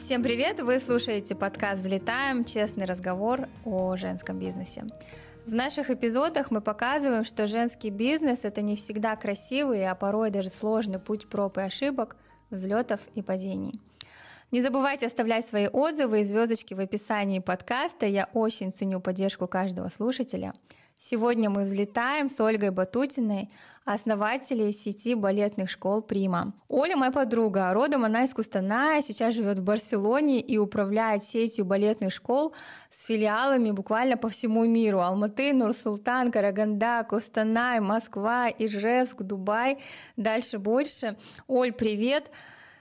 Всем привет! Вы слушаете подкаст «Взлетаем. Честный разговор о женском бизнесе». В наших эпизодах мы показываем, что женский бизнес – это не всегда красивый, а порой даже сложный путь проб и ошибок, взлетов и падений. Не забывайте оставлять свои отзывы и звездочки в описании подкаста. Я очень ценю поддержку каждого слушателя – Сегодня мы взлетаем с Ольгой Батутиной, основателей сети балетных школ «Прима». Оля моя подруга, родом она из Кустаная, сейчас живет в Барселоне и управляет сетью балетных школ с филиалами буквально по всему миру. Алматы, Нур-Султан, Караганда, Кустанай, Москва, Ижевск, Дубай. Дальше больше. Оль, привет!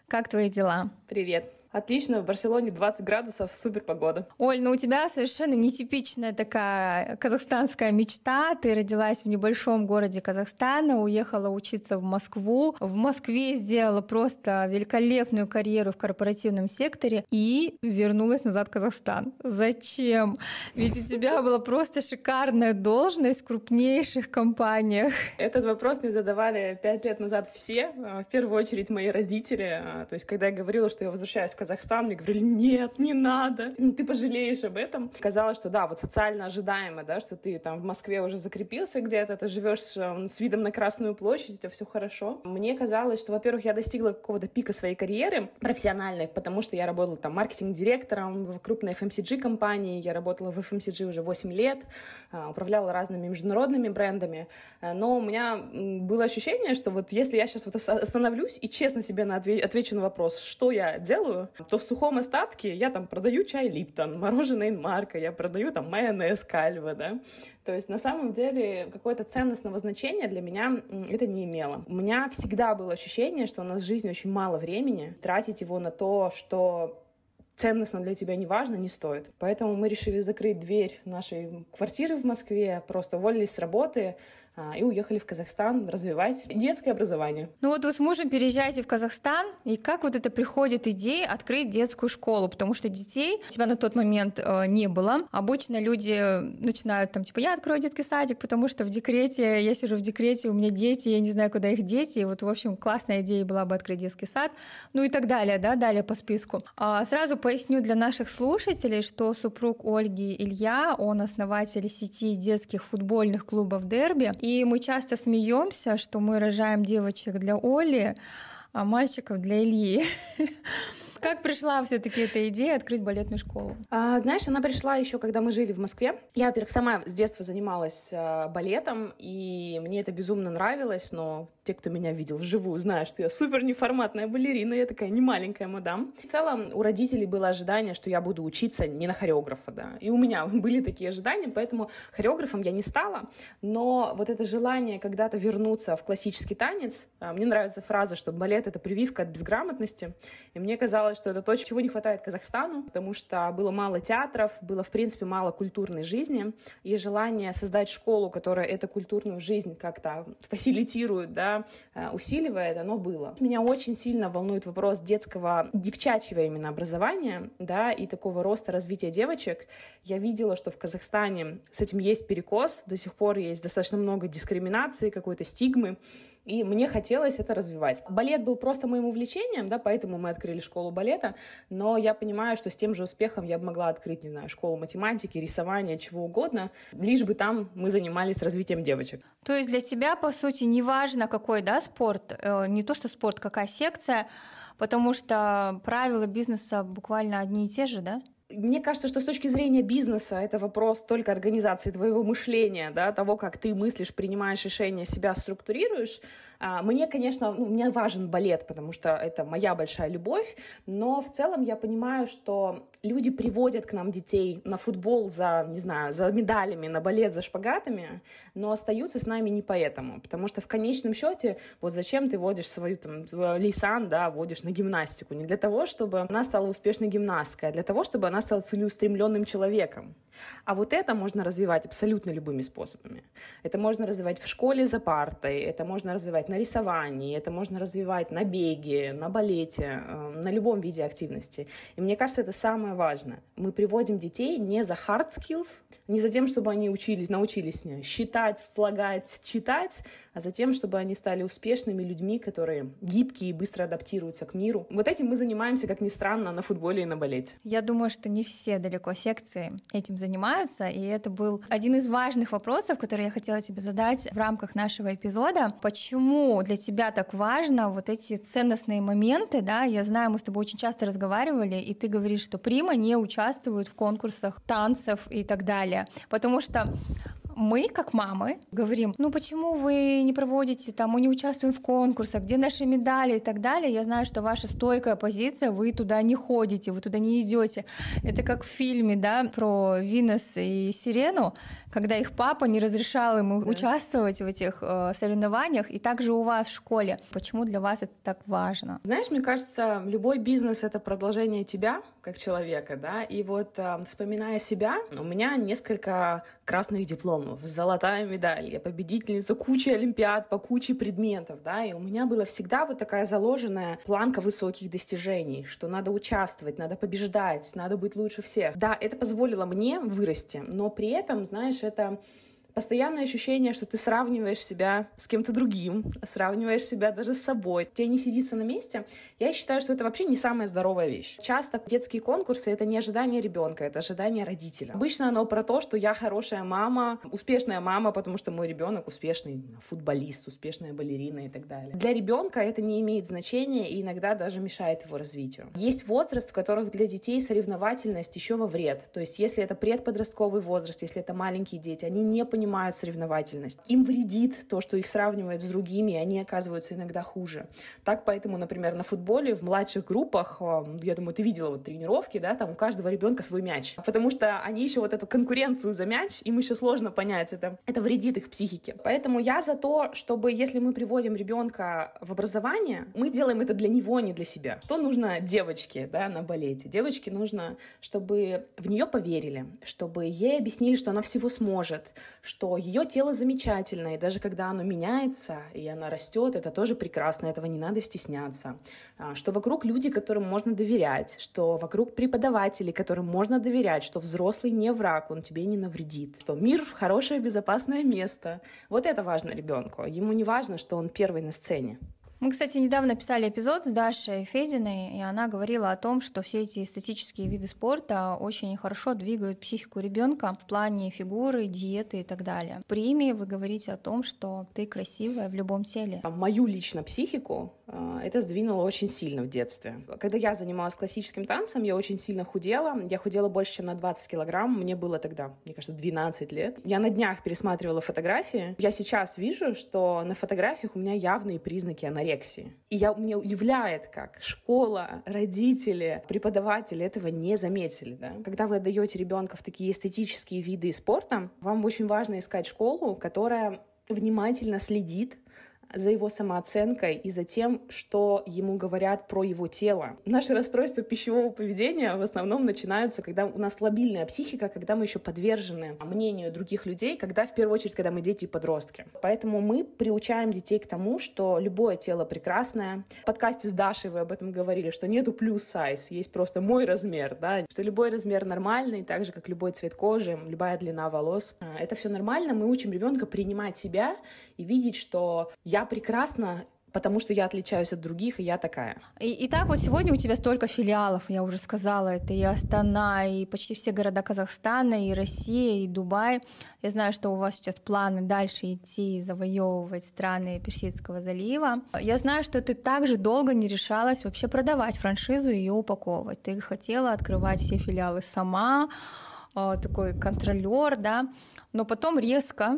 Как твои дела? Привет. Отлично, в Барселоне 20 градусов, супер погода. Оль, ну у тебя совершенно нетипичная такая казахстанская мечта. Ты родилась в небольшом городе Казахстана, уехала учиться в Москву. В Москве сделала просто великолепную карьеру в корпоративном секторе и вернулась назад в Казахстан. Зачем? Ведь у тебя была просто шикарная должность в крупнейших компаниях. Этот вопрос мне задавали пять лет назад все, а, в первую очередь мои родители. А, то есть, когда я говорила, что я возвращаюсь Казахстан, мне говорили, нет, не надо, ты пожалеешь об этом. Казалось, что да, вот социально ожидаемо, да, что ты там в Москве уже закрепился где-то, ты живешь эм, с видом на Красную площадь, это все хорошо. Мне казалось, что, во-первых, я достигла какого-то пика своей карьеры профессиональной, потому что я работала там маркетинг-директором в крупной FMCG-компании, я работала в FMCG уже 8 лет, э, управляла разными международными брендами, э, но у меня было ощущение, что вот если я сейчас вот остановлюсь и честно себе отвечу на вопрос, что я делаю, то в сухом остатке я там продаю чай Липтон, мороженое Инмарка, я продаю там майонез Кальва, да. То есть на самом деле какое-то ценностного значения для меня это не имело. У меня всегда было ощущение, что у нас в жизни очень мало времени, тратить его на то, что ценностно для тебя не важно, не стоит. Поэтому мы решили закрыть дверь нашей квартиры в Москве, просто уволились с работы, и уехали в Казахстан развивать детское образование. Ну вот вы с мужем переезжаете в Казахстан, и как вот это приходит идея открыть детскую школу? Потому что детей у тебя на тот момент э, не было. Обычно люди начинают там, типа, я открою детский садик, потому что в декрете, я сижу в декрете, у меня дети, я не знаю, куда их дети. И вот, в общем, классная идея была бы открыть детский сад, ну и так далее, да, далее по списку. А сразу поясню для наших слушателей, что супруг Ольги Илья, он основатель сети детских футбольных клубов «Дерби», и мы часто смеемся, что мы рожаем девочек для Оли, а мальчиков для Ильи. Как пришла все-таки эта идея открыть балетную школу? А, знаешь, она пришла еще, когда мы жили в Москве. Я, во-первых, сама с детства занималась а, балетом, и мне это безумно нравилось, но те, кто меня видел вживую, знают, что я супер неформатная балерина, я такая не маленькая мадам. В целом, у родителей было ожидание, что я буду учиться не на хореографа, да, и у меня были такие ожидания, поэтому хореографом я не стала, но вот это желание когда-то вернуться в классический танец, а, мне нравится фраза, что балет — это прививка от безграмотности, и мне казалось, что это то, чего не хватает Казахстану, потому что было мало театров, было, в принципе, мало культурной жизни, и желание создать школу, которая эту культурную жизнь как-то фасилитирует, да, э, усиливает, оно было. Меня очень сильно волнует вопрос детского, девчачьего именно образования, да, и такого роста развития девочек. Я видела, что в Казахстане с этим есть перекос, до сих пор есть достаточно много дискриминации, какой-то стигмы, и мне хотелось это развивать. Балет был просто моим увлечением, да, поэтому мы открыли школу балета, но я понимаю, что с тем же успехом я бы могла открыть, не знаю, школу математики, рисования, чего угодно, лишь бы там мы занимались развитием девочек. То есть для тебя, по сути, не важно, какой, да, спорт, э, не то, что спорт, какая секция, потому что правила бизнеса буквально одни и те же, да? Мне кажется, что с точки зрения бизнеса это вопрос только организации твоего мышления, да, того, как ты мыслишь, принимаешь решения, себя структурируешь. А, мне, конечно, ну, мне важен балет, потому что это моя большая любовь, но в целом я понимаю, что люди приводят к нам детей на футбол за, не знаю, за медалями, на балет за шпагатами, но остаются с нами не поэтому, потому что в конечном счете, вот зачем ты водишь свою там Лейсан, да, водишь на гимнастику, не для того, чтобы она стала успешной гимнасткой, а для того, чтобы она она стала целеустремленным человеком. А вот это можно развивать абсолютно любыми способами. Это можно развивать в школе за партой, это можно развивать на рисовании, это можно развивать на беге, на балете, э, на любом виде активности. И мне кажется, это самое важное. Мы приводим детей не за hard skills, не за тем, чтобы они учились, научились считать, слагать, читать, а за тем, чтобы они стали успешными людьми, которые гибкие и быстро адаптируются к миру. Вот этим мы занимаемся, как ни странно, на футболе и на балете. Я думаю, что не все далеко секции этим занимаются, и это был один из важных вопросов, который я хотела тебе задать в рамках нашего эпизода. Почему для тебя так важно вот эти ценностные моменты, да? Я знаю, мы с тобой очень часто разговаривали, и ты говоришь, что Прима не участвует в конкурсах танцев и так далее, потому что мы, как мамы, говорим, ну почему вы не проводите, там, мы не участвуем в конкурсах, где наши медали и так далее. Я знаю, что ваша стойкая позиция, вы туда не ходите, вы туда не идете. Это как в фильме, да, про Винес и Сирену, когда их папа не разрешал ему да. участвовать в этих э, соревнованиях, и также у вас в школе. Почему для вас это так важно? Знаешь, мне кажется, любой бизнес — это продолжение тебя, как человека, да, и вот э, вспоминая себя, у меня несколько красных дипломов, золотая медаль, я победительница кучи олимпиад по куче предметов, да, и у меня была всегда вот такая заложенная планка высоких достижений, что надо участвовать, надо побеждать, надо быть лучше всех. Да, это позволило мне вырасти, но при этом, знаешь, это постоянное ощущение, что ты сравниваешь себя с кем-то другим, сравниваешь себя даже с собой. Тебе не сидится на месте. Я считаю, что это вообще не самая здоровая вещь. Часто детские конкурсы — это не ожидание ребенка, это ожидание родителя. Обычно оно про то, что я хорошая мама, успешная мама, потому что мой ребенок успешный футболист, успешная балерина и так далее. Для ребенка это не имеет значения и иногда даже мешает его развитию. Есть возраст, в которых для детей соревновательность еще во вред. То есть если это предподростковый возраст, если это маленькие дети, они не понимают, понимают соревновательность. Им вредит то, что их сравнивают с другими, и они оказываются иногда хуже. Так поэтому, например, на футболе в младших группах, э, я думаю, ты видела вот тренировки, да, там у каждого ребенка свой мяч. Потому что они еще вот эту конкуренцию за мяч, им еще сложно понять это. Это вредит их психике. Поэтому я за то, чтобы если мы приводим ребенка в образование, мы делаем это для него, а не для себя. Что нужно девочке, да, на балете? Девочке нужно, чтобы в нее поверили, чтобы ей объяснили, что она всего сможет, что ее тело замечательное, и даже когда оно меняется, и она растет, это тоже прекрасно, этого не надо стесняться. А, что вокруг люди, которым можно доверять, что вокруг преподаватели, которым можно доверять, что взрослый не враг, он тебе не навредит, что мир — хорошее, безопасное место. Вот это важно ребенку. Ему не важно, что он первый на сцене. Мы, кстати, недавно писали эпизод с Дашей Фединой, и она говорила о том, что все эти эстетические виды спорта очень хорошо двигают психику ребенка в плане фигуры, диеты и так далее. При ими вы говорите о том, что ты красивая в любом теле. Мою лично психику э, это сдвинуло очень сильно в детстве. Когда я занималась классическим танцем, я очень сильно худела. Я худела больше, чем на 20 килограмм. Мне было тогда, мне кажется, 12 лет. Я на днях пересматривала фотографии. Я сейчас вижу, что на фотографиях у меня явные признаки анорексии анорексии. И я, меня удивляет, как школа, родители, преподаватели этого не заметили. Да? Когда вы отдаете ребенка в такие эстетические виды спорта, вам очень важно искать школу, которая внимательно следит за его самооценкой и за тем, что ему говорят про его тело. Наши расстройства пищевого поведения в основном начинаются, когда у нас лобильная психика, когда мы еще подвержены мнению других людей, когда в первую очередь, когда мы дети и подростки. Поэтому мы приучаем детей к тому, что любое тело прекрасное. В подкасте с Дашей вы об этом говорили, что нету плюс сайз, есть просто мой размер, да, что любой размер нормальный, так же, как любой цвет кожи, любая длина волос. Это все нормально, мы учим ребенка принимать себя и видеть, что я я прекрасна, потому что я отличаюсь от других, и я такая. И, так вот сегодня у тебя столько филиалов, я уже сказала, это и Астана, и почти все города Казахстана, и Россия, и Дубай. Я знаю, что у вас сейчас планы дальше идти и завоевывать страны Персидского залива. Я знаю, что ты также долго не решалась вообще продавать франшизу и ее упаковывать. Ты хотела открывать все филиалы сама, а, такой контролер, да, но потом резко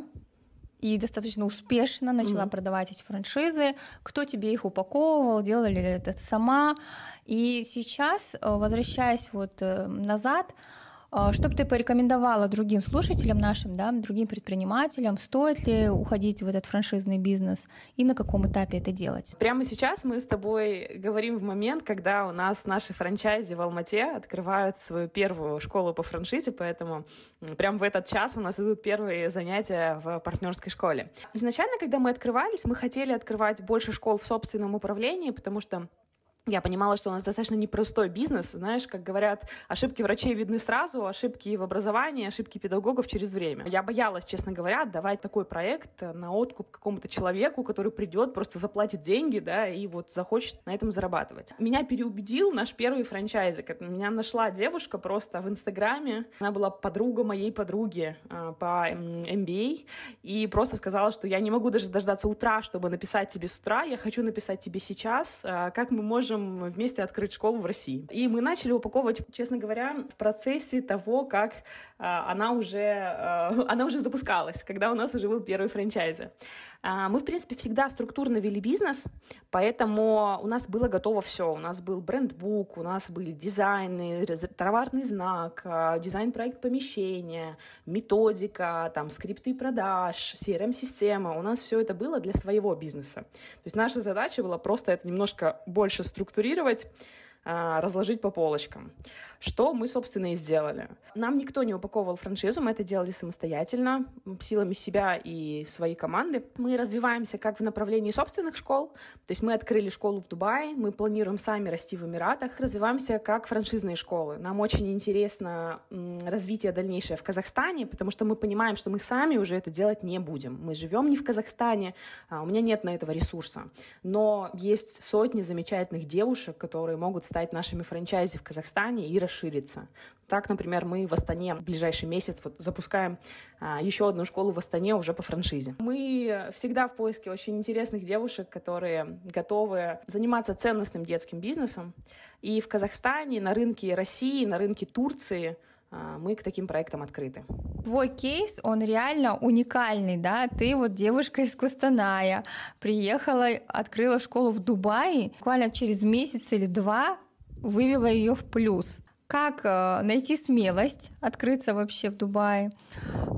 и достаточно успешно начала mm-hmm. продавать эти франшизы. Кто тебе их упаковывал, делали ли это сама? И сейчас, э, возвращаясь вот э, назад, что бы ты порекомендовала другим слушателям нашим, да, другим предпринимателям, стоит ли уходить в этот франшизный бизнес и на каком этапе это делать? Прямо сейчас мы с тобой говорим в момент, когда у нас наши франчайзи в Алмате открывают свою первую школу по франшизе, поэтому прямо в этот час у нас идут первые занятия в партнерской школе. Изначально, когда мы открывались, мы хотели открывать больше школ в собственном управлении, потому что я понимала, что у нас достаточно непростой бизнес. Знаешь, как говорят, ошибки врачей видны сразу, ошибки в образовании, ошибки педагогов через время. Я боялась, честно говоря, давать такой проект на откуп какому-то человеку, который придет, просто заплатит деньги, да, и вот захочет на этом зарабатывать. Меня переубедил наш первый франчайзик. Меня нашла девушка просто в Инстаграме. Она была подруга моей подруги э, по MBA и просто сказала, что я не могу даже дождаться утра, чтобы написать тебе с утра, я хочу написать тебе сейчас, э, как мы можем можем вместе открыть школу в России. И мы начали упаковывать, честно говоря, в процессе того, как а, она уже, а, она уже запускалась, когда у нас уже был первый франчайз. А, мы, в принципе, всегда структурно вели бизнес, поэтому у нас было готово все. У нас был брендбук, у нас были дизайны, товарный знак, дизайн-проект помещения, методика, там, скрипты продаж, CRM-система. У нас все это было для своего бизнеса. То есть наша задача была просто это немножко больше структурировать, разложить по полочкам. Что мы, собственно, и сделали. Нам никто не упаковывал франшизу, мы это делали самостоятельно, силами себя и своей команды. Мы развиваемся как в направлении собственных школ, то есть мы открыли школу в Дубае, мы планируем сами расти в Эмиратах, развиваемся как франшизные школы. Нам очень интересно развитие дальнейшее в Казахстане, потому что мы понимаем, что мы сами уже это делать не будем. Мы живем не в Казахстане, а у меня нет на это ресурса. Но есть сотни замечательных девушек, которые могут стать нашими франчайзи в Казахстане и расшириться. Так, например, мы в Астане в ближайший месяц вот запускаем а, еще одну школу в Астане уже по франшизе. Мы всегда в поиске очень интересных девушек, которые готовы заниматься ценностным детским бизнесом. И в Казахстане, на рынке России, на рынке Турции мы к таким проектам открыты. Твой кейс, он реально уникальный, да? Ты вот девушка из Кустаная, приехала, открыла школу в Дубае, буквально через месяц или два вывела ее в плюс как э, найти смелость открыться вообще в Дубае,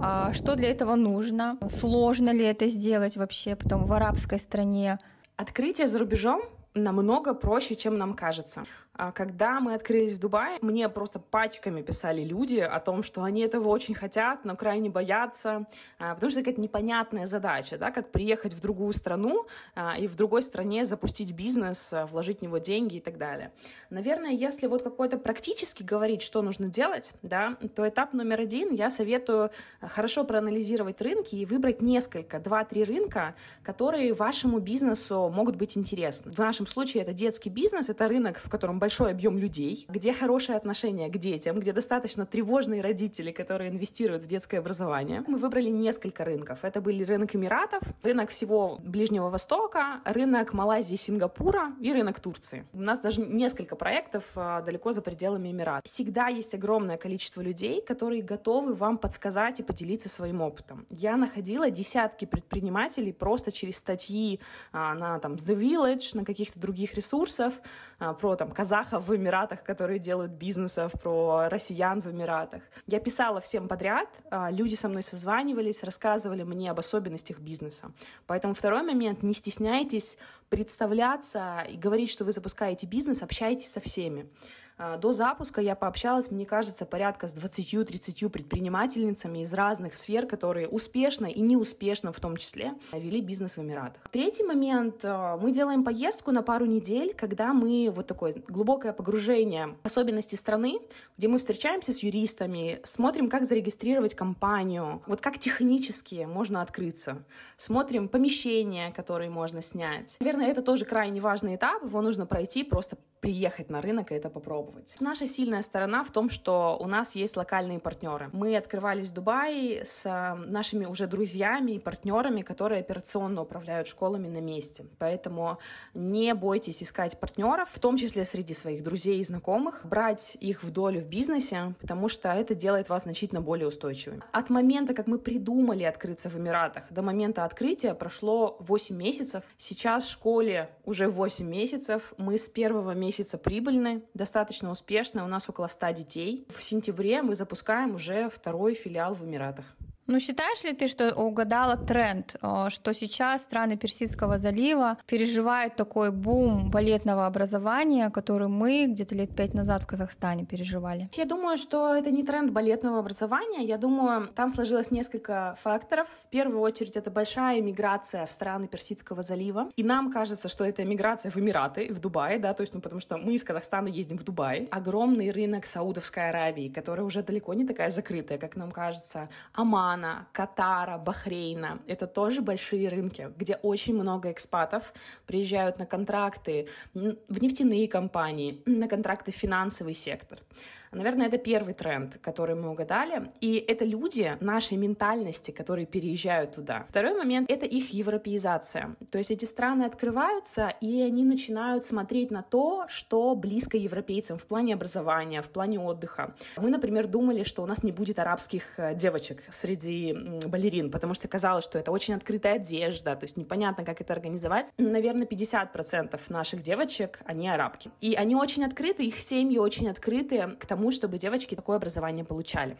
а, что для этого нужно, сложно ли это сделать вообще потом в арабской стране. Открытие за рубежом намного проще, чем нам кажется. А когда мы открылись в Дубае, мне просто пачками писали люди о том, что они этого очень хотят, но крайне боятся, а, потому что это какая-то непонятная задача, да, как приехать в другую страну а, и в другой стране запустить бизнес, вложить в него деньги и так далее. Наверное, если вот какой-то практически говорить, что нужно делать, да, то этап номер один, я советую хорошо проанализировать рынки и выбрать несколько, два-три рынка, которые вашему бизнесу могут быть интересны. В нашем случае это детский бизнес, это рынок, в котором большой объем людей, где хорошее отношение к детям, где достаточно тревожные родители, которые инвестируют в детское образование. Мы выбрали несколько рынков. Это были рынок Эмиратов, рынок всего Ближнего Востока, рынок Малайзии, Сингапура и рынок Турции. У нас даже несколько проектов а, далеко за пределами Эмиратов. Всегда есть огромное количество людей, которые готовы вам подсказать и поделиться своим опытом. Я находила десятки предпринимателей просто через статьи а, на там The Village, на каких-то других ресурсах, а, про там казахов в Эмиратах, которые делают бизнесов, про россиян в Эмиратах. Я писала всем подряд, а, люди со мной созванивались, рассказывали мне об особенностях бизнеса. Поэтому второй момент, не стесняйтесь представляться и говорить, что вы запускаете бизнес, общайтесь со всеми. А, до запуска я пообщалась, мне кажется, порядка с 20-30 предпринимательницами из разных сфер, которые успешно и неуспешно в том числе вели бизнес в Эмиратах. Третий момент. А, мы делаем поездку на пару недель, когда мы вот такое глубокое погружение в особенности страны, где мы встречаемся с юристами, смотрим, как зарегистрировать компанию, вот как технически можно открыться, смотрим помещения, которые можно снять. Наверное, это тоже крайне важный этап, его нужно пройти, просто приехать на рынок и это попробовать попробовать. Наша сильная сторона в том, что у нас есть локальные партнеры. Мы открывались в Дубае с э, нашими уже друзьями и партнерами, которые операционно управляют школами на месте. Поэтому не бойтесь искать партнеров, в том числе среди своих друзей и знакомых, брать их в долю в бизнесе, потому что это делает вас значительно более устойчивыми. От момента, как мы придумали открыться в Эмиратах, до момента открытия прошло 8 месяцев. Сейчас в школе уже 8 месяцев. Мы с первого месяца прибыльны, достаточно достаточно успешно. У нас около 100 детей. В сентябре мы запускаем уже второй филиал в Эмиратах. Ну, считаешь ли ты, что угадала тренд, э, что сейчас страны Персидского залива переживают такой бум балетного образования, который мы где-то лет пять назад в Казахстане переживали? Я думаю, что это не тренд балетного образования. Я думаю, там сложилось несколько факторов. В первую очередь, это большая миграция в страны Персидского залива. И нам кажется, что это миграция в Эмираты, в Дубае, да, то есть, ну, потому что мы из Казахстана ездим в Дубай. Огромный рынок Саудовской Аравии, который уже далеко не такая закрытая, как нам кажется. Оман, Омана, Катара, Бахрейна. Это тоже большие рынки, где очень много экспатов приезжают на контракты в нефтяные компании, на контракты в финансовый сектор. Наверное, это первый тренд, который мы угадали. И это люди нашей ментальности, которые переезжают туда. Второй момент — это их европеизация. То есть эти страны открываются, и они начинают смотреть на то, что близко европейцам в плане образования, в плане отдыха. Мы, например, думали, что у нас не будет арабских э, девочек среди балерин, потому что казалось, что это очень открытая одежда, то есть непонятно, как это организовать. Наверное, 50% наших девочек, они арабки. И они очень открыты, их семьи очень открыты к тому, тому, чтобы девочки такое образование получали.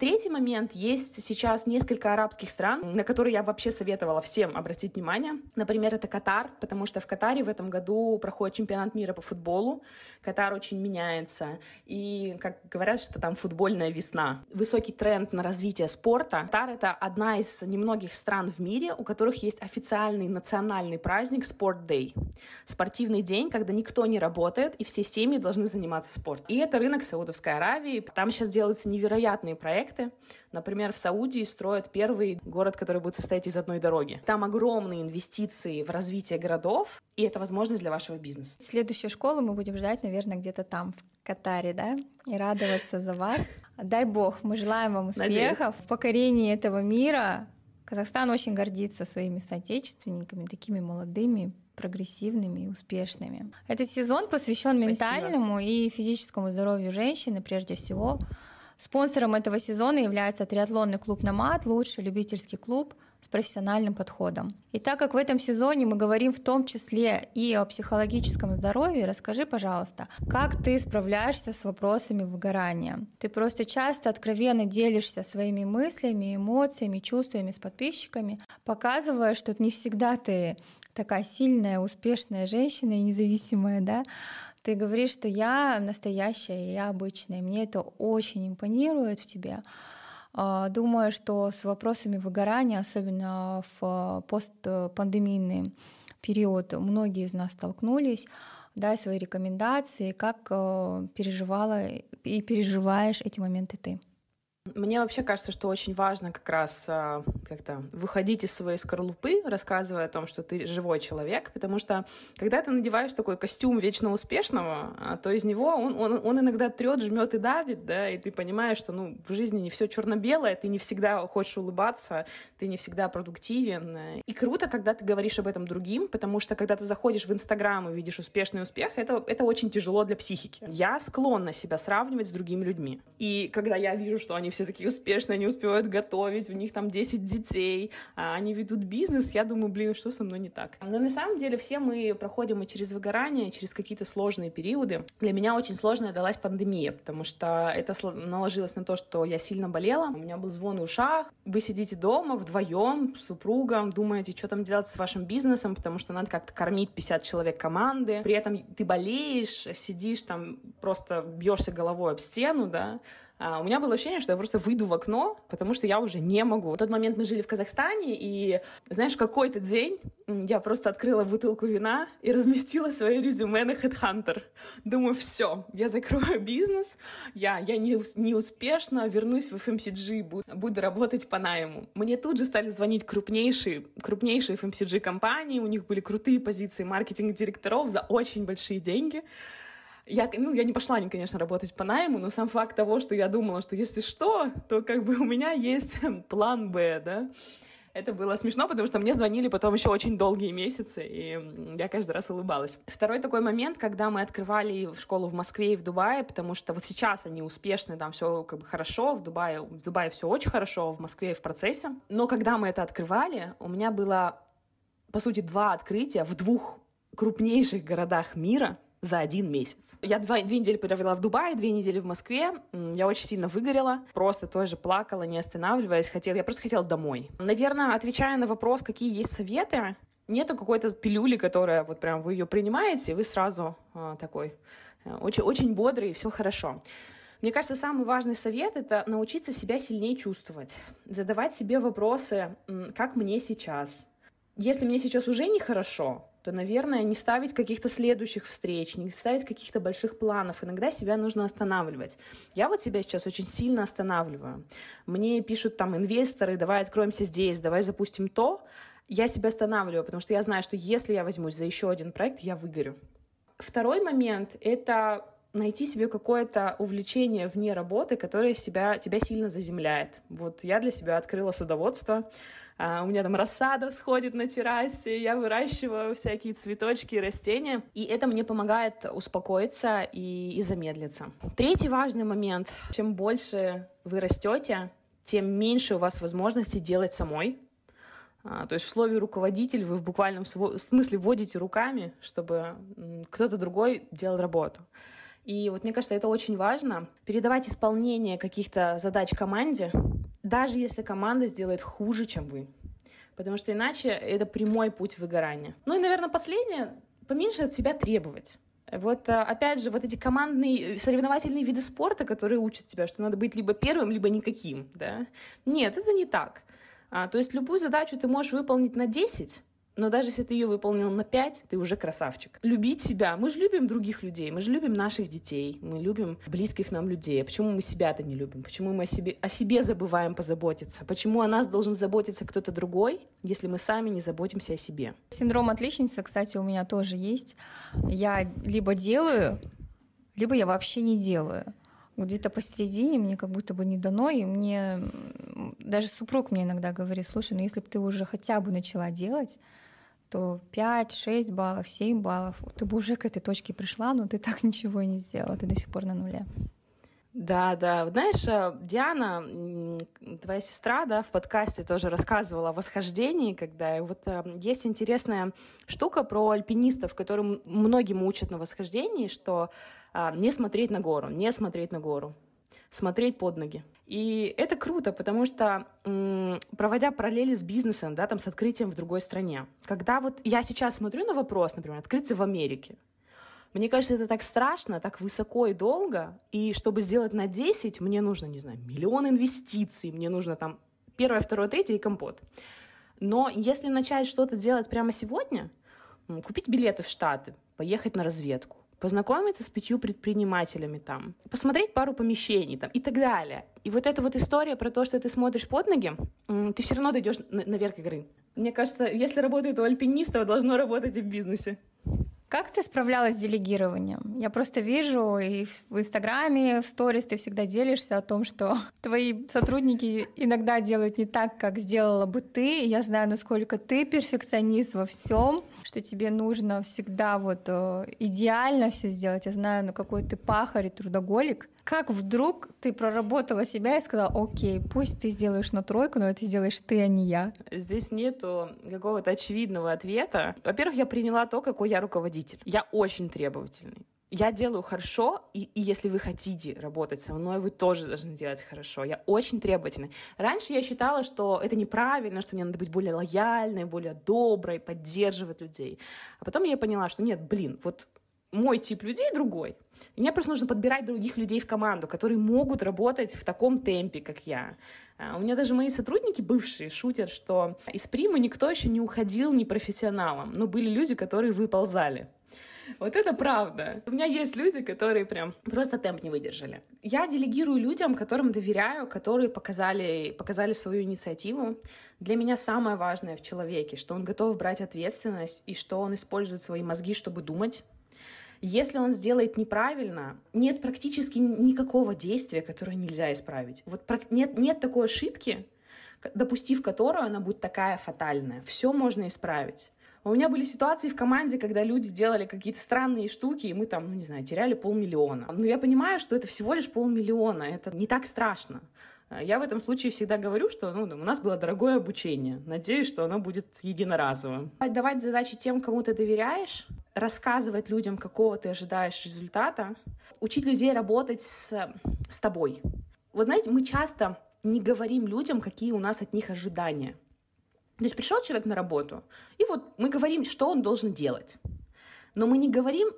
Третий момент. Есть сейчас несколько арабских стран, на которые я вообще советовала всем обратить внимание. Например, это Катар, потому что в Катаре в этом году проходит чемпионат мира по футболу. Катар очень меняется. И, как говорят, что там футбольная весна. Высокий тренд на развитие спорта. Катар — это одна из немногих стран в мире, у которых есть официальный национальный праздник Sport Day. Спортивный день, когда никто не работает, и все семьи должны заниматься спортом. И это рынок Саудовской Саудовской Аравии. Там сейчас делаются невероятные проекты. Например, в Саудии строят первый город, который будет состоять из одной дороги. Там огромные инвестиции в развитие городов, и это возможность для вашего бизнеса. Следующую школу мы будем ждать, наверное, где-то там, в Катаре, да, и радоваться за вас. Дай бог, мы желаем вам успехов Надеюсь. в покорении этого мира. Казахстан очень гордится своими соотечественниками, такими молодыми, прогрессивными и успешными. Этот сезон посвящен ментальному и физическому здоровью женщины прежде всего. Спонсором этого сезона является триатлонный клуб «Намат», лучший любительский клуб с профессиональным подходом. И так как в этом сезоне мы говорим в том числе и о психологическом здоровье, расскажи, пожалуйста, как ты справляешься с вопросами выгорания? Ты просто часто откровенно делишься своими мыслями, эмоциями, чувствами с подписчиками, показывая, что не всегда ты такая сильная, успешная женщина и независимая, да, ты говоришь, что я настоящая, я обычная. Мне это очень импонирует в тебе. А, думаю, что с вопросами выгорания, особенно в постпандемийный период, многие из нас столкнулись. Дай свои рекомендации, как э, переживала и переживаешь эти моменты ты. Мне вообще кажется, что очень важно как раз а, как-то выходить из своей скорлупы, рассказывая о том, что ты живой человек, потому что когда ты надеваешь такой костюм вечно успешного, а, то из него он, он, он иногда трет, жмет и давит, да, и ты понимаешь, что ну, в жизни не все черно-белое, ты не всегда хочешь улыбаться, ты не всегда продуктивен. И круто, когда ты говоришь об этом другим, потому что когда ты заходишь в Инстаграм и видишь успешный успех, это, это очень тяжело для психики. Я склонна себя сравнивать с другими людьми. И когда я вижу, что они все такие успешные, они успевают готовить, у них там 10 детей, а они ведут бизнес, я думаю, блин, что со мной не так? Но на самом деле все мы проходим и через выгорание, и через какие-то сложные периоды. Для меня очень сложно далась пандемия, потому что это наложилось на то, что я сильно болела, у меня был звон в ушах, вы сидите дома вдвоем с супругом, думаете, что там делать с вашим бизнесом, потому что надо как-то кормить 50 человек команды, при этом ты болеешь, сидишь там, просто бьешься головой об стену, да, а, у меня было ощущение, что я просто выйду в окно, потому что я уже не могу. В тот момент мы жили в Казахстане, и, знаешь, какой-то день я просто открыла бутылку вина и разместила свое резюме на Headhunter. Думаю, все, я закрою бизнес, я, я не, не успешно вернусь в FMCG, буду, буду работать по найму. Мне тут же стали звонить крупнейшие, крупнейшие FMCG-компании, у них были крутые позиции маркетинг-директоров за очень большие деньги. Я, ну, я не пошла, конечно, работать по найму, но сам факт того, что я думала, что если что, то как бы у меня есть план Б, да, это было смешно, потому что мне звонили потом еще очень долгие месяцы, и я каждый раз улыбалась. Второй такой момент, когда мы открывали школу в Москве и в Дубае, потому что вот сейчас они успешны, там все как бы хорошо, в Дубае, в Дубае все очень хорошо, в Москве в процессе. Но когда мы это открывали, у меня было, по сути, два открытия в двух крупнейших городах мира — за один месяц. Я два, две недели провела в Дубае, две недели в Москве. Я очень сильно выгорела, просто тоже плакала, не останавливаясь. Хотела, я просто хотела домой. Наверное, отвечая на вопрос, какие есть советы, нету какой-то пилюли, которая вот прям вы ее принимаете, вы сразу а, такой э, очень, очень бодрый, все хорошо. Мне кажется, самый важный совет — это научиться себя сильнее чувствовать, задавать себе вопросы, как мне сейчас. Если мне сейчас уже нехорошо, то, наверное, не ставить каких-то следующих встреч, не ставить каких-то больших планов. Иногда себя нужно останавливать. Я вот себя сейчас очень сильно останавливаю. Мне пишут там инвесторы, давай откроемся здесь, давай запустим то. Я себя останавливаю, потому что я знаю, что если я возьмусь за еще один проект, я выгорю. Второй момент — это найти себе какое-то увлечение вне работы, которое себя, тебя сильно заземляет. Вот я для себя открыла садоводство, у меня там рассада всходит на террасе, я выращиваю всякие цветочки и растения, и это мне помогает успокоиться и, и замедлиться. Третий важный момент. Чем больше вы растете, тем меньше у вас возможности делать самой. А, то есть в слове руководитель вы в буквальном смысле вводите руками, чтобы кто-то другой делал работу. И вот мне кажется, это очень важно. Передавать исполнение каких-то задач команде, даже если команда сделает хуже, чем вы. Потому что иначе это прямой путь выгорания. Ну и, наверное, последнее, поменьше от себя требовать. Вот а, опять же, вот эти командные соревновательные виды спорта, которые учат тебя, что надо быть либо первым, либо никаким, да? Нет, это не так. А, то есть любую задачу ты можешь выполнить на 10, но даже если ты ее выполнил на 5, ты уже красавчик. Любить себя. Мы же любим других людей, мы же любим наших детей, мы любим близких нам людей. Почему мы себя-то не любим? Почему мы о себе, о себе забываем позаботиться? Почему о нас должен заботиться кто-то другой, если мы сами не заботимся о себе? Синдром отличницы, кстати, у меня тоже есть. Я либо делаю, либо я вообще не делаю где-то посередине мне как будто бы не дано, и мне даже супруг мне иногда говорит, слушай, ну если бы ты уже хотя бы начала делать, то 5, 6 баллов, 7 баллов, ты бы уже к этой точке пришла, но ты так ничего и не сделала, ты до сих пор на нуле. Да, да. Знаешь, э, Диана, твоя сестра, да, в подкасте тоже рассказывала о восхождении, когда вот э, есть интересная штука про альпинистов, которым многим учат на восхождении, что э, не смотреть на гору, не смотреть на гору, смотреть под ноги. И это круто, потому что, проводя параллели с бизнесом, да, там, с открытием в другой стране, когда вот я сейчас смотрю на вопрос, например, открыться в Америке, мне кажется, это так страшно, так высоко и долго, и чтобы сделать на 10, мне нужно, не знаю, миллион инвестиций, мне нужно там первое, второе, третье и компот. Но если начать что-то делать прямо сегодня, купить билеты в Штаты, поехать на разведку, познакомиться с пятью предпринимателями там, посмотреть пару помещений там и так далее. И вот эта вот история про то, что ты смотришь под ноги, ты все равно дойдешь наверх игры. Мне кажется, если работает у альпинистов, должно работать и в бизнесе. Как ты справлялась с делегированием? Я просто вижу и в Инстаграме, в сторис ты всегда делишься о том, что твои сотрудники иногда делают не так, как сделала бы ты. Я знаю, насколько ты перфекционист во всем что тебе нужно всегда вот э, идеально все сделать. Я знаю, ну какой ты пахарь и трудоголик. Как вдруг ты проработала себя и сказала, окей, пусть ты сделаешь на тройку, но это сделаешь ты, а не я? Здесь нету какого-то очевидного ответа. Во-первых, я приняла то, какой я руководитель. Я очень требовательный я делаю хорошо, и, и если вы хотите работать со мной, вы тоже должны делать хорошо. Я очень требовательна. Раньше я считала, что это неправильно, что мне надо быть более лояльной, более доброй, поддерживать людей. А потом я поняла, что нет, блин, вот мой тип людей другой. И мне просто нужно подбирать других людей в команду, которые могут работать в таком темпе, как я. А, у меня даже мои сотрудники бывшие шутят, что из примы никто еще не уходил непрофессионалом, но были люди, которые выползали. Вот это правда. У меня есть люди, которые прям просто темп не выдержали. Я делегирую людям, которым доверяю, которые показали, показали свою инициативу. Для меня самое важное в человеке, что он готов брать ответственность и что он использует свои мозги, чтобы думать. Если он сделает неправильно, нет практически никакого действия, которое нельзя исправить. Вот нет, нет такой ошибки, допустив которую она будет такая фатальная. Все можно исправить. У меня были ситуации в команде, когда люди делали какие-то странные штуки, и мы там, ну не знаю, теряли полмиллиона. Но я понимаю, что это всего лишь полмиллиона, это не так страшно. Я в этом случае всегда говорю, что ну, у нас было дорогое обучение. Надеюсь, что оно будет единоразовым. Давать задачи тем, кому ты доверяешь, рассказывать людям, какого ты ожидаешь результата, учить людей работать с, с тобой. Вы знаете, мы часто не говорим людям, какие у нас от них ожидания. То есть пришел человек на работу, и вот мы говорим, что он должен делать. Но мы не говорим,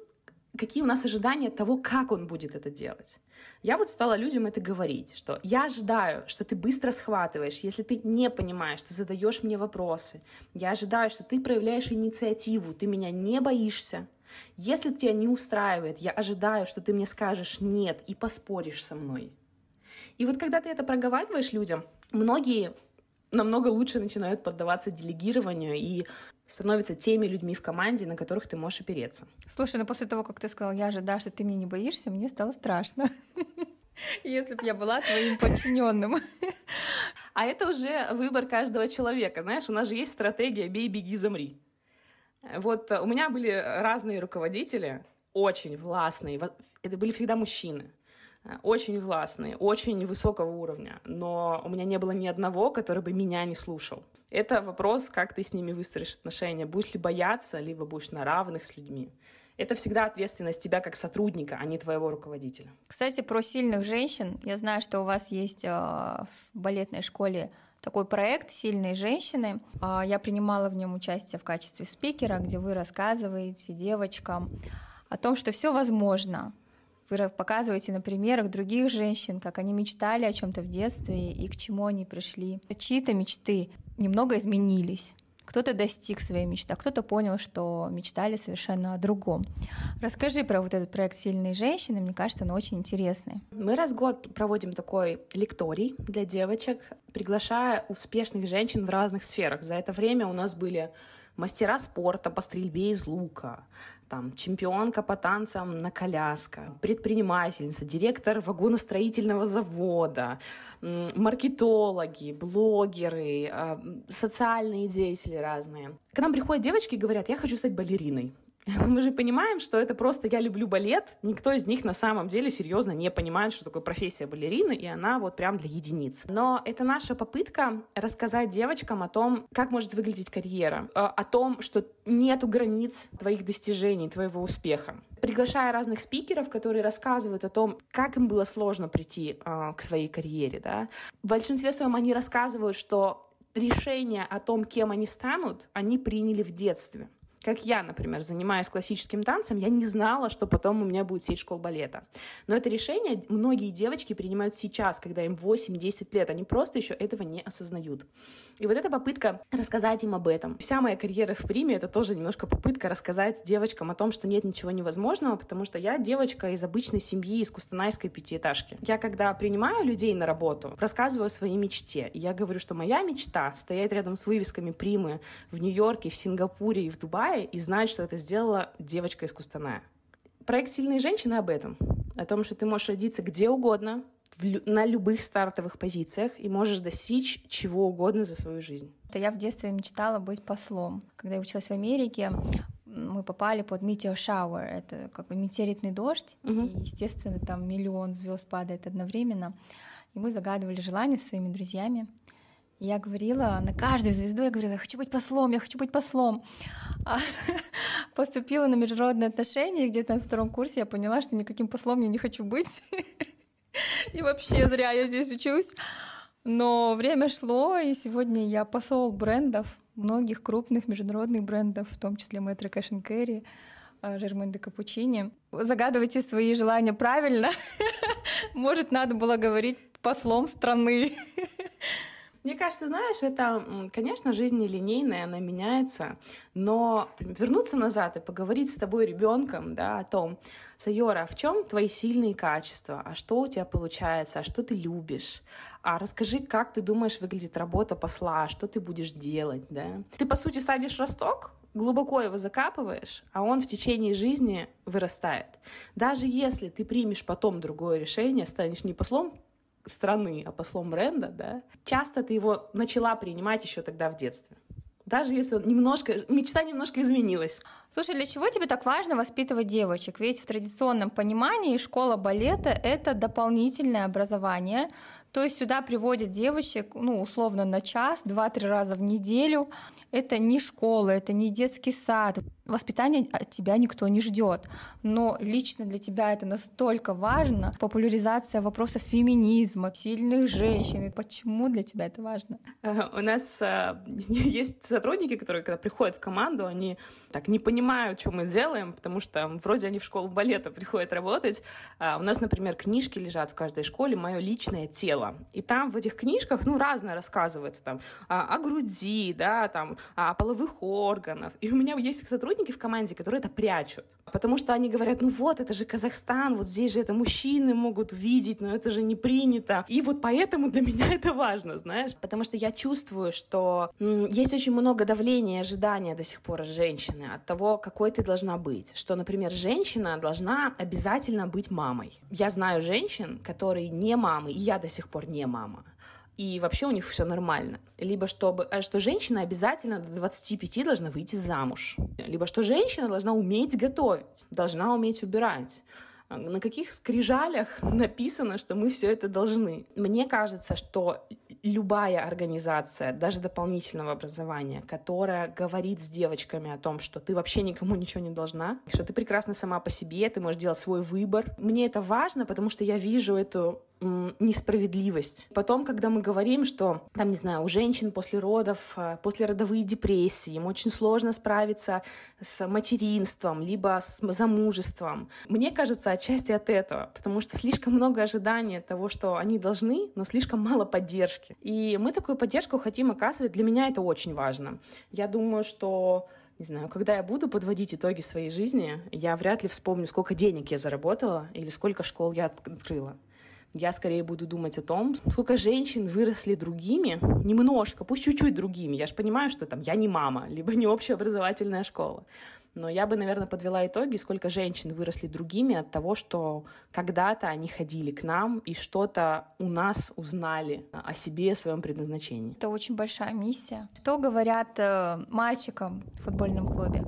какие у нас ожидания того, как он будет это делать. Я вот стала людям это говорить, что я ожидаю, что ты быстро схватываешь, если ты не понимаешь, ты задаешь мне вопросы. Я ожидаю, что ты проявляешь инициативу, ты меня не боишься. Если тебя не устраивает, я ожидаю, что ты мне скажешь «нет» и поспоришь со мной. И вот когда ты это проговариваешь людям, многие намного лучше начинают поддаваться делегированию и становятся теми людьми в команде, на которых ты можешь опереться. Слушай, ну после того, как ты сказал, я ожидаю, что ты меня не боишься, мне стало страшно. Если бы я была твоим подчиненным. А это уже выбор каждого человека. Знаешь, у нас же есть стратегия «бей, беги, замри». Вот у меня были разные руководители, очень властные. Это были всегда мужчины очень властные, очень высокого уровня, но у меня не было ни одного, который бы меня не слушал. Это вопрос, как ты с ними выстроишь отношения. Будешь ли бояться, либо будешь на равных с людьми. Это всегда ответственность тебя как сотрудника, а не твоего руководителя. Кстати, про сильных женщин. Я знаю, что у вас есть а, в балетной школе такой проект «Сильные женщины». А, я принимала в нем участие в качестве спикера, где вы рассказываете девочкам о том, что все возможно, вы показываете на примерах других женщин, как они мечтали о чем-то в детстве и к чему они пришли. Чьи-то мечты немного изменились. Кто-то достиг своей мечты, а кто-то понял, что мечтали совершенно о другом. Расскажи про вот этот проект «Сильные женщины», мне кажется, он очень интересный. Мы раз в год проводим такой лекторий для девочек, приглашая успешных женщин в разных сферах. За это время у нас были мастера спорта по стрельбе из лука, там, чемпионка по танцам на коляска, предпринимательница, директор вагоностроительного завода, маркетологи, блогеры, а, социальные деятели разные. К нам приходят девочки и говорят, я хочу стать балериной. Мы же понимаем, что это просто «я люблю балет». Никто из них на самом деле серьезно не понимает, что такое профессия балерины, и она вот прям для единиц. Но это наша попытка рассказать девочкам о том, как может выглядеть карьера, э, о том, что нету границ твоих достижений, твоего успеха. Приглашая разных спикеров, которые рассказывают о том, как им было сложно прийти э, к своей карьере. Да? В большинстве своем они рассказывают, что решение о том, кем они станут, они приняли в детстве. Как я, например, занимаясь классическим танцем, я не знала, что потом у меня будет сеть школ балета. Но это решение многие девочки принимают сейчас, когда им 8-10 лет. Они просто еще этого не осознают. И вот эта попытка рассказать им об этом. Вся моя карьера в приме — это тоже немножко попытка рассказать девочкам о том, что нет ничего невозможного, потому что я девочка из обычной семьи, из кустанайской пятиэтажки. Я, когда принимаю людей на работу, рассказываю о своей мечте. И я говорю, что моя мечта — стоять рядом с вывесками примы в Нью-Йорке, в Сингапуре и в Дубае, Китае и знать, что это сделала девочка из Кустаная. Проект «Сильные женщины» об этом. О том, что ты можешь родиться где угодно, в, на любых стартовых позициях и можешь достичь чего угодно за свою жизнь. Это я в детстве мечтала быть послом. Когда я училась в Америке, мы попали под meteor shower, это как бы метеоритный дождь, угу. и, естественно, там миллион звезд падает одновременно. И мы загадывали желания со своими друзьями. Я говорила на каждую звезду, я говорила, я хочу быть послом, я хочу быть послом. А поступила на международные отношения, где-то на втором курсе я поняла, что никаким послом я не хочу быть. И вообще зря я здесь учусь. Но время шло, и сегодня я посол брендов, многих крупных международных брендов, в том числе Metro Cash Carry, Жермен де Капучини. Загадывайте свои желания правильно. Может, надо было говорить послом страны. Мне кажется, знаешь, это, конечно, жизнь нелинейная, она меняется, но вернуться назад и поговорить с тобой ребенком, да, о том, Сайора, в чем твои сильные качества, а что у тебя получается, а что ты любишь, а расскажи, как ты думаешь выглядит работа посла, а что ты будешь делать, да. Ты, по сути, садишь росток, глубоко его закапываешь, а он в течение жизни вырастает. Даже если ты примешь потом другое решение, станешь не послом страны, а послом бренда, да, часто ты его начала принимать еще тогда в детстве. Даже если немножко, мечта немножко изменилась. Слушай, для чего тебе так важно воспитывать девочек? Ведь в традиционном понимании школа балета — это дополнительное образование То есть сюда приводят девочек, ну, условно, на час, два-три раза в неделю. Это не школа, это не детский сад. Воспитание от тебя никто не ждет. Но лично для тебя это настолько важно. Популяризация вопросов феминизма, сильных женщин. Почему для тебя это важно? У нас э, есть сотрудники, которые, когда приходят в команду, они так не понимают, что мы делаем, потому что вроде они в школу балета приходят работать. А у нас, например, книжки лежат в каждой школе «Мое личное тело». И там в этих книжках, ну, разное рассказывается там о, о груди, да, там, о половых органах. И у меня есть сотрудники в команде, которые это прячут. Потому что они говорят, ну вот, это же Казахстан, вот здесь же это мужчины могут видеть, но это же не принято. И вот поэтому для меня это важно, знаешь. Потому что я чувствую, что есть очень много давления, ожидания до сих пор от женщины, от того, какой ты должна быть. Что, например, женщина должна обязательно быть мамой. Я знаю женщин, которые не мамы, и я до сих пор не мама и вообще у них все нормально. Либо чтобы, э, что женщина обязательно до 25 должна выйти замуж. Либо что женщина должна уметь готовить, должна уметь убирать. А на каких скрижалях написано, что мы все это должны? Мне кажется, что любая организация, даже дополнительного образования, которая говорит с девочками о том, что ты вообще никому ничего не должна, что ты прекрасна сама по себе, ты можешь делать свой выбор. Мне это важно, потому что я вижу эту несправедливость. Потом, когда мы говорим, что, там, не знаю, у женщин после родов, э, после родовые депрессии, им очень сложно справиться с материнством, либо с замужеством. Мне кажется, отчасти от этого, потому что слишком много ожидания того, что они должны, но слишком мало поддержки. И мы такую поддержку хотим оказывать. Для меня это очень важно. Я думаю, что не знаю, когда я буду подводить итоги своей жизни, я вряд ли вспомню, сколько денег я заработала или сколько школ я открыла я скорее буду думать о том, сколько женщин выросли другими, немножко, пусть чуть-чуть другими. Я же понимаю, что там я не мама, либо не общеобразовательная школа. Но я бы, наверное, подвела итоги, сколько женщин выросли другими от того, что когда-то они ходили к нам и что-то у нас узнали о себе, о своем предназначении. Это очень большая миссия. Что говорят э, мальчикам в футбольном клубе?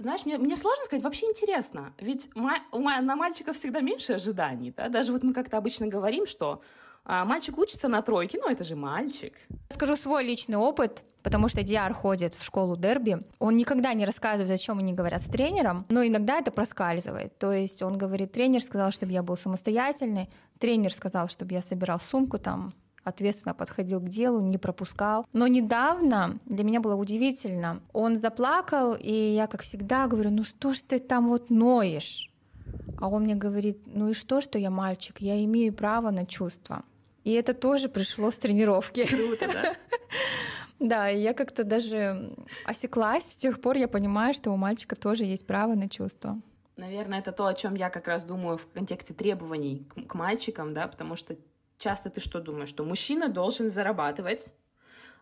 Знаешь, мне, мне сложно сказать, вообще интересно. Ведь ма- на мальчиков всегда меньше ожиданий. Да? Даже вот мы как-то обычно говорим, что а, мальчик учится на тройке, ну это же мальчик. Скажу свой личный опыт, потому что Диар ходит в школу дерби. Он никогда не рассказывает, о чем они говорят с тренером, но иногда это проскальзывает. То есть он говорит, тренер сказал, чтобы я был самостоятельный, тренер сказал, чтобы я собирал сумку там ответственно подходил к делу, не пропускал. Но недавно для меня было удивительно. Он заплакал, и я, как всегда, говорю, ну что ж ты там вот ноешь? А он мне говорит, ну и что, что я мальчик? Я имею право на чувства. И это тоже пришло с тренировки. Круто, да? Да, и я как-то даже осеклась. С тех пор я понимаю, что у мальчика тоже есть право на чувства. Наверное, это то, о чем я как раз думаю в контексте требований к мальчикам, да, потому что часто ты что думаешь, что мужчина должен зарабатывать,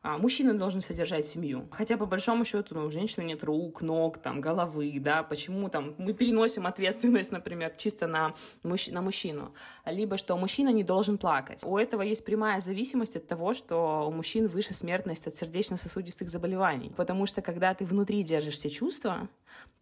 а мужчина должен содержать семью. Хотя по большому счету ну, у женщины нет рук, ног, там, головы, да, почему там мы переносим ответственность, например, чисто на, мужч- на мужчину. Либо что мужчина не должен плакать. У этого есть прямая зависимость от того, что у мужчин выше смертность от сердечно-сосудистых заболеваний. Потому что когда ты внутри держишь все чувства,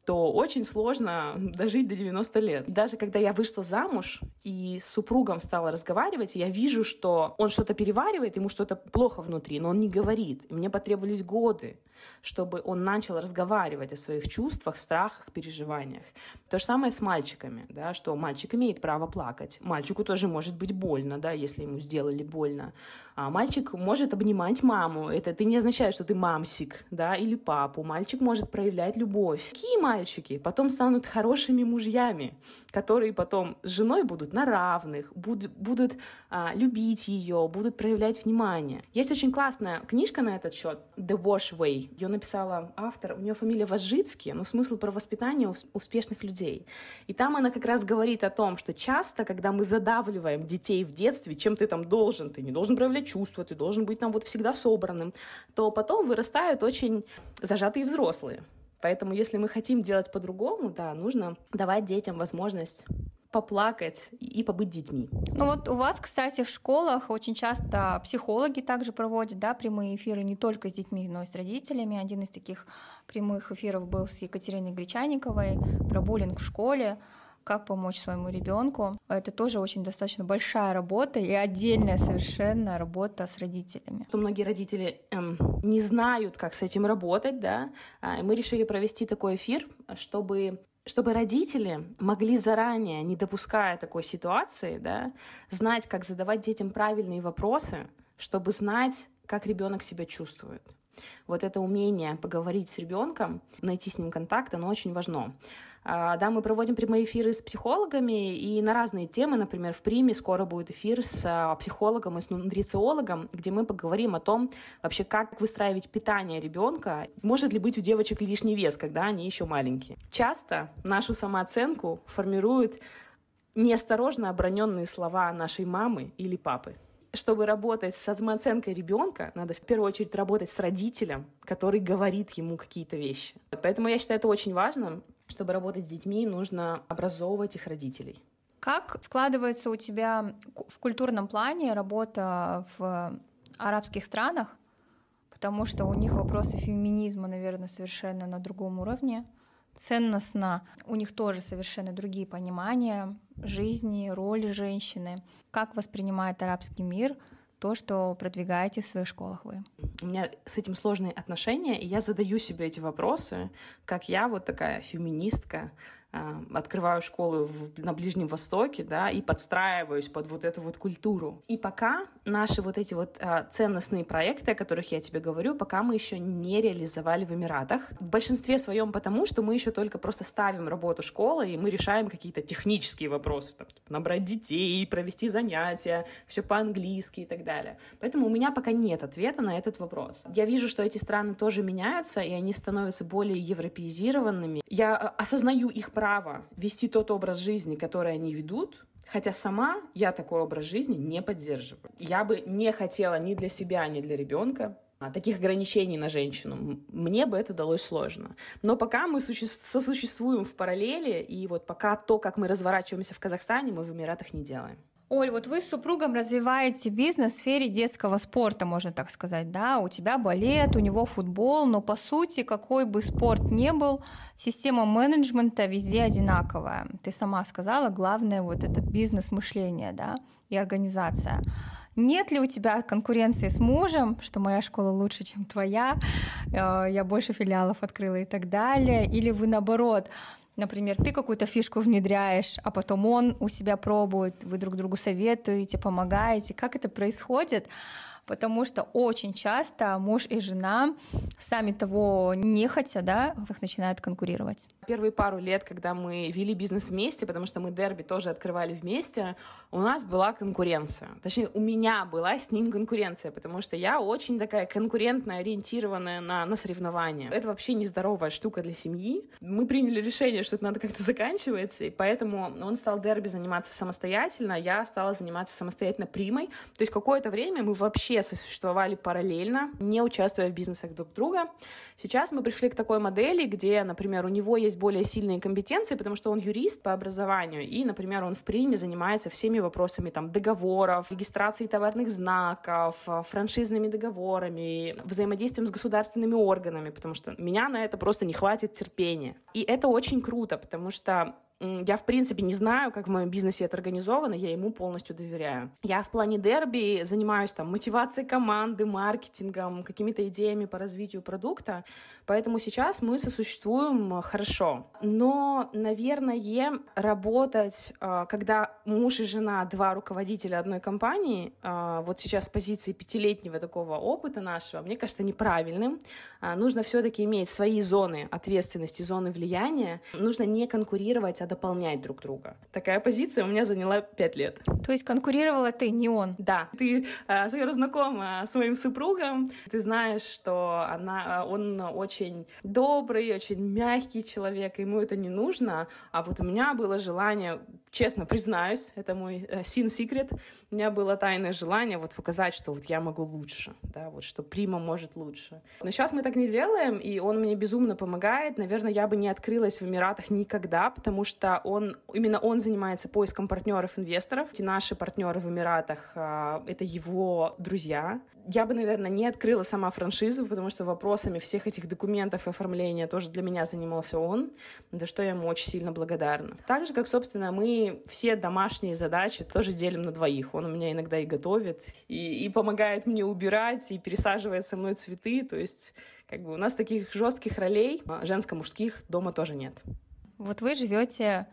то очень сложно дожить до 90 лет. Даже когда я вышла замуж и с супругом стала разговаривать, я вижу, что он что-то переваривает, ему что-то плохо внутри, но он не говорит. И мне потребовались годы, чтобы он начал разговаривать о своих чувствах, страхах, переживаниях. То же самое с мальчиками, да, что мальчик имеет право плакать. Мальчику тоже может быть больно, да, если ему сделали больно. А мальчик может обнимать маму. Это ты не означает, что ты мамсик, да, или папу. Мальчик может проявлять любовь. Какие мальчики потом станут хорошими мужьями, которые потом с женой будут на равных, будут, будут а, любить ее, будут проявлять внимание. Есть очень классная книжка на этот счет «The Wash Way». Ее написала автор, у нее фамилия Важицкий, но смысл про воспитание успешных людей. И там она как раз говорит о том, что часто, когда мы задавливаем детей в детстве, чем ты там должен, ты не должен проявлять чувства, ты должен быть там вот всегда собранным, то потом вырастают очень зажатые взрослые. Поэтому, если мы хотим делать по-другому, да, нужно давать детям возможность поплакать и побыть детьми. Ну вот у вас, кстати, в школах очень часто психологи также проводят да, прямые эфиры не только с детьми, но и с родителями. Один из таких прямых эфиров был с Екатериной Гречаниковой про буллинг в школе. как помочь своему ребенку. Это тоже очень достаточно большая работа и отдельная совершенно работа с родителями. Что многие родители эм, не знают, как с этим работать, да. А, мы решили провести такой эфир, чтобы чтобы родители могли заранее, не допуская такой ситуации, да, знать, как задавать детям правильные вопросы, чтобы знать, как ребенок себя чувствует. Вот это умение поговорить с ребенком, найти с ним контакт, оно очень важно. А, да, мы проводим прямые эфиры с психологами и на разные темы. Например, в Приме скоро будет эфир с а, психологом и с нутрициологом, где мы поговорим о том, вообще, как выстраивать питание ребенка. Может ли быть у девочек лишний вес, когда они еще маленькие. Часто нашу самооценку формируют неосторожно оброненные слова нашей мамы или папы чтобы работать с самооценкой ребенка, надо в первую очередь работать с родителем, который говорит ему какие-то вещи. Поэтому я считаю это очень важно. Чтобы работать с детьми, нужно образовывать их родителей. Как складывается у тебя в культурном плане работа в арабских странах? Потому что у них вопросы феминизма, наверное, совершенно на другом уровне. Ценностно у них тоже совершенно другие понимания жизни, роли женщины. Как воспринимает арабский мир то, что продвигаете в своих школах вы? У меня с этим сложные отношения, и я задаю себе эти вопросы, как я вот такая феминистка, открываю школу в, на Ближнем Востоке, да, и подстраиваюсь под вот эту вот культуру. И пока наши вот эти вот а, ценностные проекты, о которых я тебе говорю, пока мы еще не реализовали в Эмиратах. В большинстве своем потому, что мы еще только просто ставим работу школы, и мы решаем какие-то технические вопросы, там, типа, набрать детей, провести занятия, все по-английски и так далее. Поэтому у меня пока нет ответа на этот вопрос. Я вижу, что эти страны тоже меняются, и они становятся более европеизированными. Я а, осознаю их право вести тот образ жизни, который они ведут, хотя сама я такой образ жизни не поддерживаю. Я бы не хотела ни для себя, ни для ребенка а, таких ограничений на женщину. Мне бы это далось сложно. Но пока мы сосуществуем в параллели, и вот пока то, как мы разворачиваемся в Казахстане, мы в Эмиратах не делаем. Оль, вот вы с супругом развиваете бизнес в сфере детского спорта, можно так сказать, да? У тебя балет, у него футбол, но по сути, какой бы спорт ни был, система менеджмента везде одинаковая. Ты сама сказала, главное вот это бизнес-мышление, да, и организация. Нет ли у тебя конкуренции с мужем, что моя школа лучше, чем твоя, э, я больше филиалов открыла и так далее? Или вы наоборот, Например, ты какую-то фишку внедряешь, а потом он у себя пробует, вы друг другу советуете, помогаете. Как это происходит? потому что очень часто муж и жена, сами того не хотя, да, их начинают конкурировать. Первые пару лет, когда мы вели бизнес вместе, потому что мы дерби тоже открывали вместе, у нас была конкуренция. Точнее, у меня была с ним конкуренция, потому что я очень такая конкурентная, ориентированная на, на соревнования. Это вообще нездоровая штука для семьи. Мы приняли решение, что это надо как-то заканчивать, и поэтому он стал дерби заниматься самостоятельно, я стала заниматься самостоятельно примой. То есть какое-то время мы вообще все существовали параллельно, не участвуя в бизнесах друг друга. Сейчас мы пришли к такой модели, где, например, у него есть более сильные компетенции, потому что он юрист по образованию, и, например, он в приме занимается всеми вопросами там, договоров, регистрации товарных знаков, франшизными договорами, взаимодействием с государственными органами, потому что меня на это просто не хватит терпения. И это очень круто, потому что я, в принципе, не знаю, как в моем бизнесе это организовано, я ему полностью доверяю. Я в плане дерби занимаюсь там мотивацией команды, маркетингом, какими-то идеями по развитию продукта, поэтому сейчас мы сосуществуем хорошо. Но, наверное, работать, а, когда муж и жена, два руководителя одной компании, а, вот сейчас с позиции пятилетнего такого опыта нашего, мне кажется, неправильным. А, нужно все-таки иметь свои зоны ответственности, зоны влияния. Нужно не конкурировать, а дополнять друг друга. Такая позиция у меня заняла пять лет. То есть конкурировала ты, не он? Да. Ты э, знакома с моим супругом, ты знаешь, что она, э, он очень добрый, очень мягкий человек, ему это не нужно, а вот у меня было желание, честно признаюсь, это мой э, sin secret, у меня было тайное желание вот показать, что вот я могу лучше, да, вот что Прима может лучше. Но сейчас мы так не делаем, и он мне безумно помогает. Наверное, я бы не открылась в Эмиратах никогда, потому что что он, именно он занимается поиском партнеров-инвесторов. И наши партнеры в Эмиратах а, — это его друзья. Я бы, наверное, не открыла сама франшизу, потому что вопросами всех этих документов и оформления тоже для меня занимался он, за что я ему очень сильно благодарна. Так же, как, собственно, мы все домашние задачи тоже делим на двоих. Он у меня иногда и готовит, и, и помогает мне убирать, и пересаживает со мной цветы. То есть, как бы у нас таких жестких ролей а, женско-мужских дома тоже нет. Вот вы живете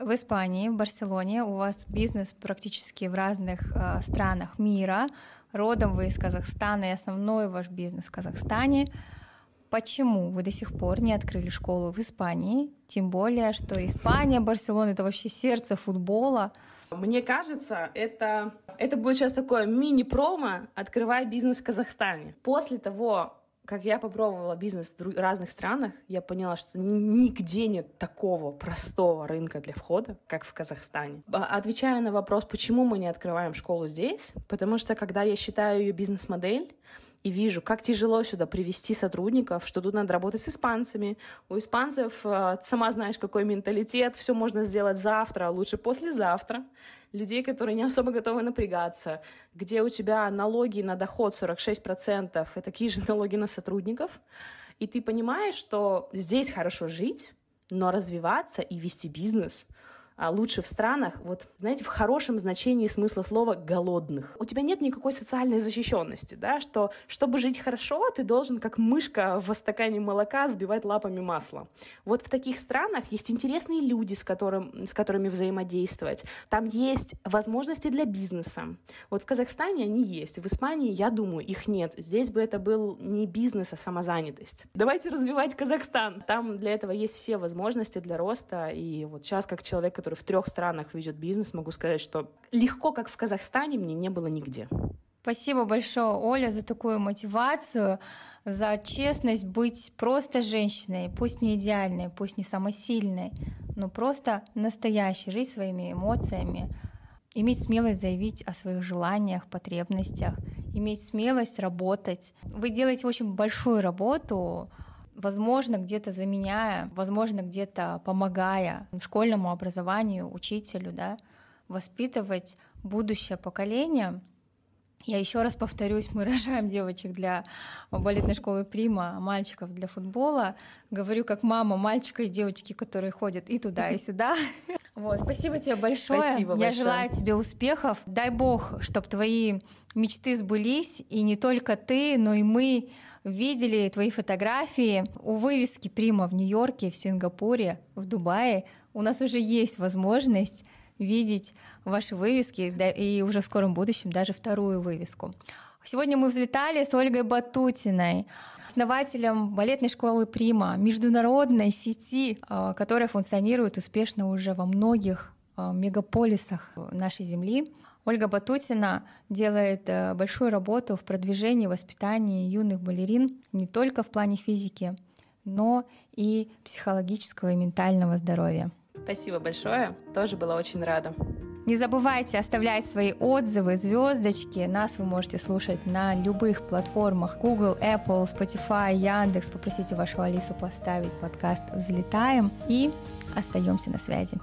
в Испании, в Барселоне, у вас бизнес практически в разных э, странах мира, родом вы из Казахстана, и основной ваш бизнес в Казахстане. Почему вы до сих пор не открыли школу в Испании? Тем более, что Испания, Барселона — это вообще сердце футбола. Мне кажется, это, это будет сейчас такое мини-промо «Открывай бизнес в Казахстане». После того, как я попробовала бизнес в разных странах, я поняла, что нигде нет такого простого рынка для входа, как в Казахстане. Отвечая на вопрос, почему мы не открываем школу здесь, потому что когда я считаю ее бизнес-модель, и вижу, как тяжело сюда привести сотрудников, что тут надо работать с испанцами. У испанцев, э, сама знаешь, какой менталитет, все можно сделать завтра, а лучше послезавтра. Людей, которые не особо готовы напрягаться, где у тебя налоги на доход 46%, и такие же налоги на сотрудников. И ты понимаешь, что здесь хорошо жить, но развиваться и вести бизнес — лучше в странах, вот, знаете, в хорошем значении смысла слова «голодных». У тебя нет никакой социальной защищенности, да, что, чтобы жить хорошо, ты должен, как мышка в стакане молока, сбивать лапами масло. Вот в таких странах есть интересные люди, с, которым, с которыми взаимодействовать. Там есть возможности для бизнеса. Вот в Казахстане они есть. В Испании, я думаю, их нет. Здесь бы это был не бизнес, а самозанятость. Давайте развивать Казахстан. Там для этого есть все возможности для роста. И вот сейчас, как человек, который который в трех странах ведет бизнес, могу сказать, что легко, как в Казахстане, мне не было нигде. Спасибо большое, Оля, за такую мотивацию, за честность быть просто женщиной, пусть не идеальной, пусть не самой сильной, но просто настоящей, жить своими эмоциями, иметь смелость заявить о своих желаниях, потребностях, иметь смелость работать. Вы делаете очень большую работу, возможно, где-то заменяя, возможно, где-то помогая школьному образованию, учителю, да, воспитывать будущее поколение. Я еще раз повторюсь, мы рожаем девочек для балетной школы Прима, мальчиков для футбола. Говорю как мама мальчика и девочки, которые ходят и туда, и сюда. Вот, спасибо тебе большое. Спасибо Я большое. желаю тебе успехов. Дай бог, чтобы твои мечты сбылись, и не только ты, но и мы видели твои фотографии у вывески Прима в Нью-Йорке, в Сингапуре, в Дубае. У нас уже есть возможность видеть ваши вывески и уже в скором будущем даже вторую вывеску. Сегодня мы взлетали с Ольгой Батутиной, основателем балетной школы Прима, международной сети, а, которая функционирует успешно уже во многих а, мегаполисах нашей Земли. Ольга Батутина делает э, большую работу в продвижении, воспитании юных балерин не только в плане физики, но и психологического и ментального здоровья. Спасибо большое, тоже была очень рада. Не забывайте оставлять свои отзывы, звездочки. Нас вы можете слушать на любых платформах Google, Apple, Spotify, Яндекс. Попросите вашу Алису поставить подкаст «Взлетаем» и остаемся на связи.